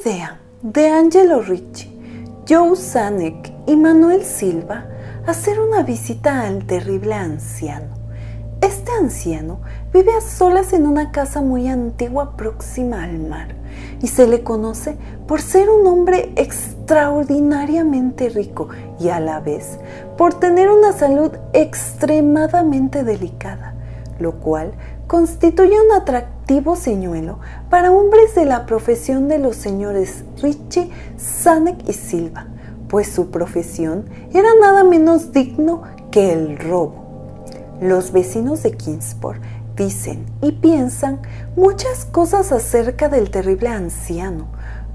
idea de Angelo Ricci, Joe Sanek y Manuel Silva hacer una visita al terrible anciano. Este anciano vive a solas en una casa muy antigua próxima al mar y se le conoce por ser un hombre extraordinariamente rico y a la vez por tener una salud extremadamente delicada, lo cual constituye un atractivo señuelo para hombres de la profesión de los señores Richie, Sanek y Silva, pues su profesión era nada menos digno que el robo. Los vecinos de Kingsport dicen y piensan muchas cosas acerca del terrible anciano,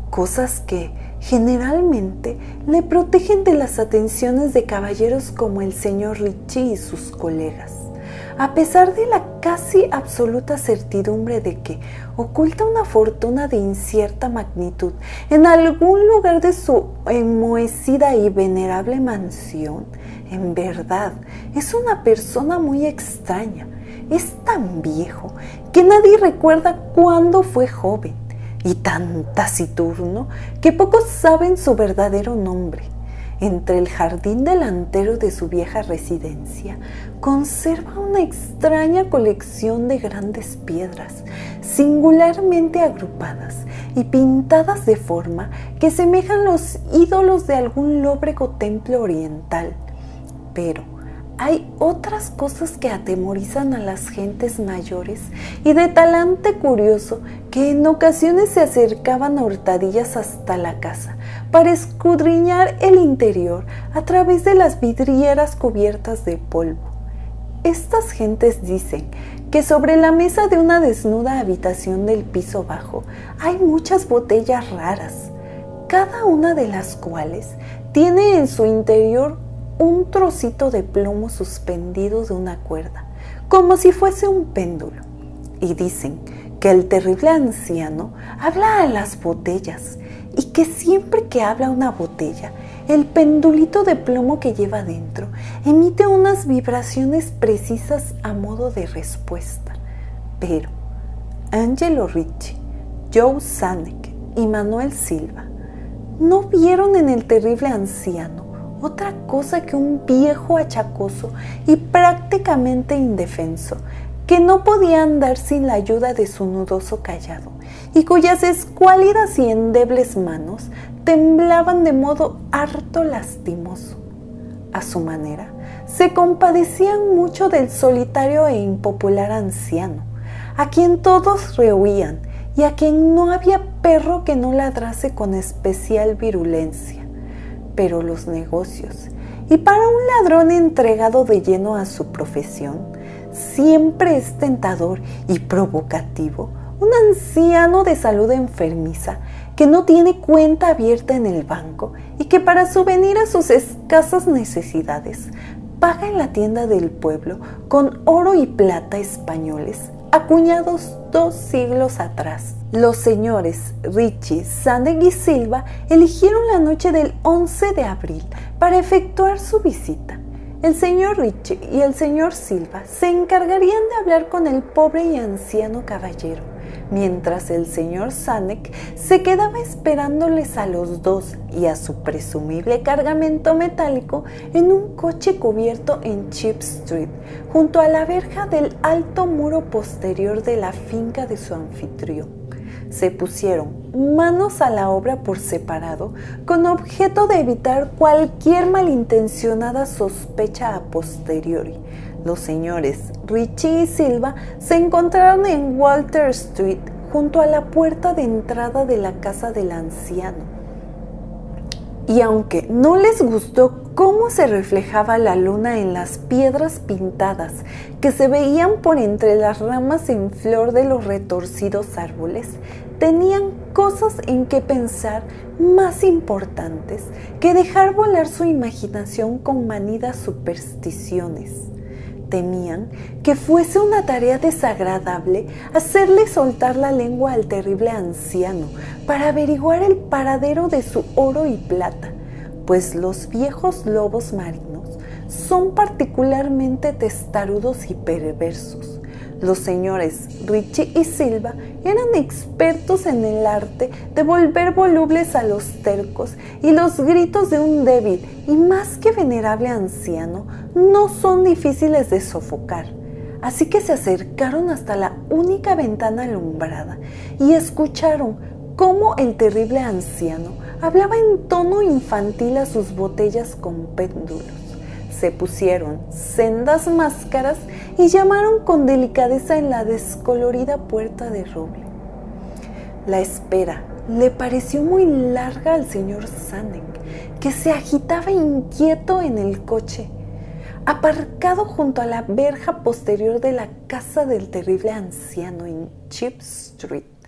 cosas que generalmente le protegen de las atenciones de caballeros como el señor Richie y sus colegas a pesar de la casi absoluta certidumbre de que oculta una fortuna de incierta magnitud en algún lugar de su enmohecida y venerable mansión, en verdad es una persona muy extraña. Es tan viejo que nadie recuerda cuándo fue joven y tan taciturno que pocos saben su verdadero nombre entre el jardín delantero de su vieja residencia, conserva una extraña colección de grandes piedras, singularmente agrupadas y pintadas de forma que semejan los ídolos de algún lóbrego templo oriental. Pero hay otras cosas que atemorizan a las gentes mayores y de talante curioso que en ocasiones se acercaban a hurtadillas hasta la casa para escudriñar el interior a través de las vidrieras cubiertas de polvo. Estas gentes dicen que sobre la mesa de una desnuda habitación del piso bajo hay muchas botellas raras, cada una de las cuales tiene en su interior un trocito de plomo suspendido de una cuerda, como si fuese un péndulo. Y dicen que el terrible anciano habla a las botellas y que siempre que habla una botella, el pendulito de plomo que lleva dentro emite unas vibraciones precisas a modo de respuesta. Pero Angelo Ricci, Joe Sanek y Manuel Silva no vieron en el terrible anciano otra cosa que un viejo achacoso y prácticamente indefenso que no podía andar sin la ayuda de su nudoso callado y cuyas escuálidas y endebles manos temblaban de modo harto lastimoso. A su manera, se compadecían mucho del solitario e impopular anciano, a quien todos rehuían y a quien no había perro que no ladrase con especial virulencia. Pero los negocios, y para un ladrón entregado de lleno a su profesión, siempre es tentador y provocativo. Un anciano de salud enfermiza que no tiene cuenta abierta en el banco y que para subvenir a sus escasas necesidades paga en la tienda del pueblo con oro y plata españoles acuñados dos siglos atrás. Los señores Richie, Sandeg y Silva eligieron la noche del 11 de abril para efectuar su visita. El señor Richie y el señor Silva se encargarían de hablar con el pobre y anciano caballero, mientras el señor Sanek se quedaba esperándoles a los dos y a su presumible cargamento metálico en un coche cubierto en Chip Street, junto a la verja del alto muro posterior de la finca de su anfitrión se pusieron manos a la obra por separado con objeto de evitar cualquier malintencionada sospecha a posteriori. Los señores Richie y Silva se encontraron en Walter Street junto a la puerta de entrada de la casa del anciano. Y aunque no les gustó cómo se reflejaba la luna en las piedras pintadas que se veían por entre las ramas en flor de los retorcidos árboles, tenían cosas en que pensar más importantes que dejar volar su imaginación con manidas supersticiones. Temían que fuese una tarea desagradable hacerle soltar la lengua al terrible anciano para averiguar el paradero de su oro y plata, pues los viejos lobos marinos son particularmente testarudos y perversos Los señores Richie y Silva eran expertos en el arte de volver volubles a los tercos y los gritos de un débil y más que venerable anciano no son difíciles de sofocar. Así que se acercaron hasta la única ventana alumbrada y escucharon cómo el terrible anciano hablaba en tono infantil a sus botellas con péndulos se pusieron sendas máscaras y llamaron con delicadeza en la descolorida puerta de roble. La espera le pareció muy larga al señor Sanding, que se agitaba inquieto en el coche, aparcado junto a la verja posterior de la casa del terrible anciano en Chip Street.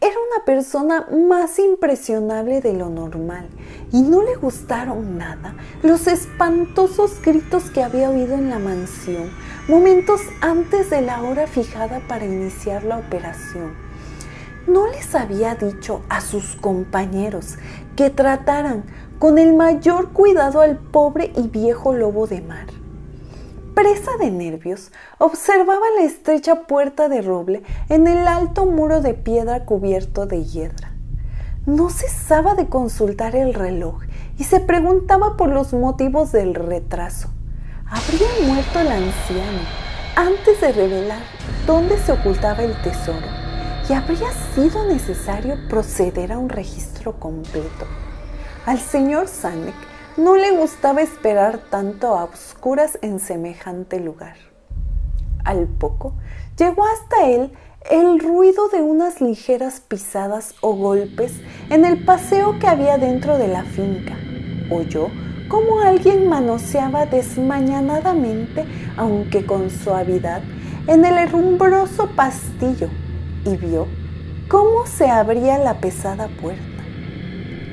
Era una persona más impresionable de lo normal y no le gustaron nada los espantosos gritos que había oído en la mansión momentos antes de la hora fijada para iniciar la operación. No les había dicho a sus compañeros que trataran con el mayor cuidado al pobre y viejo lobo de mar presa de nervios, observaba la estrecha puerta de roble en el alto muro de piedra cubierto de hiedra. No cesaba de consultar el reloj y se preguntaba por los motivos del retraso. ¿Habría muerto el anciano antes de revelar dónde se ocultaba el tesoro? ¿Y habría sido necesario proceder a un registro completo? Al señor Sanek no le gustaba esperar tanto a oscuras en semejante lugar. Al poco llegó hasta él el ruido de unas ligeras pisadas o golpes en el paseo que había dentro de la finca. Oyó cómo alguien manoseaba desmañanadamente, aunque con suavidad, en el herrumbroso pastillo y vio cómo se abría la pesada puerta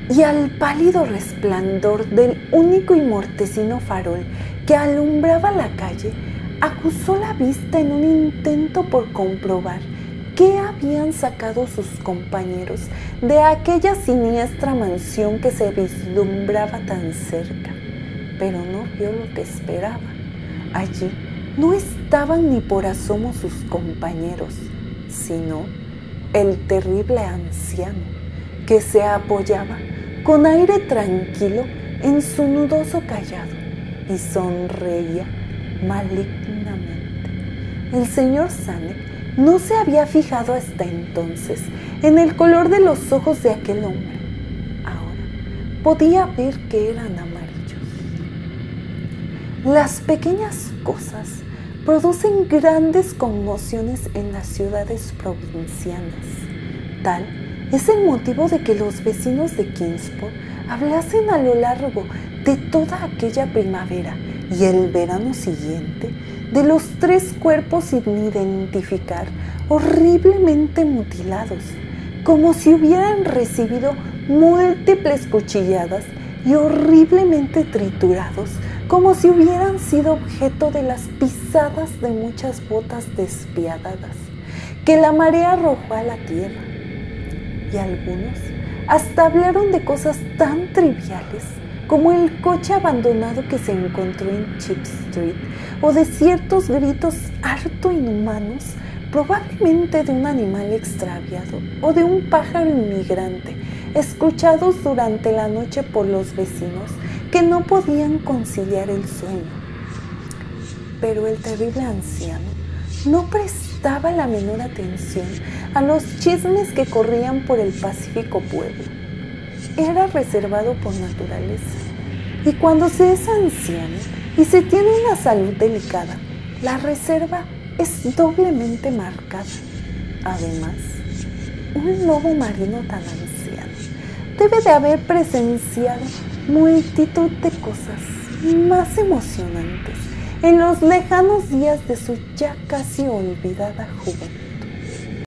y al pálido resplandor del único y mortecino farol que alumbraba la calle, acusó la vista en un intento por comprobar qué habían sacado sus compañeros de aquella siniestra mansión que se vislumbraba tan cerca, pero no vio lo que esperaba. Allí no estaban ni por asomo sus compañeros, sino el terrible anciano que se apoyaba con aire tranquilo en su nudoso callado y sonreía malignamente. El señor Sanek no se había fijado hasta entonces en el color de los ojos de aquel hombre. Ahora podía ver que eran amarillos. Las pequeñas cosas producen grandes conmociones en las ciudades provincianas, tal es el motivo de que los vecinos de Kingsport hablasen a lo largo de toda aquella primavera y el verano siguiente de los tres cuerpos sin identificar, horriblemente mutilados, como si hubieran recibido múltiples cuchilladas y horriblemente triturados, como si hubieran sido objeto de las pisadas de muchas botas despiadadas que la marea arrojó a la tierra y algunos hasta hablaron de cosas tan triviales como el coche abandonado que se encontró en Chip Street o de ciertos gritos harto inhumanos, probablemente de un animal extraviado o de un pájaro inmigrante, escuchados durante la noche por los vecinos que no podían conciliar el sueño. Pero el terrible anciano no prestaba la menor atención a los chismes que corrían por el pacífico pueblo. Era reservado por naturaleza. Y cuando se es anciano y se tiene una salud delicada, la reserva es doblemente marcada. Además, un lobo marino tan anciano debe de haber presenciado multitud de cosas más emocionantes en los lejanos días de su ya casi olvidada juventud.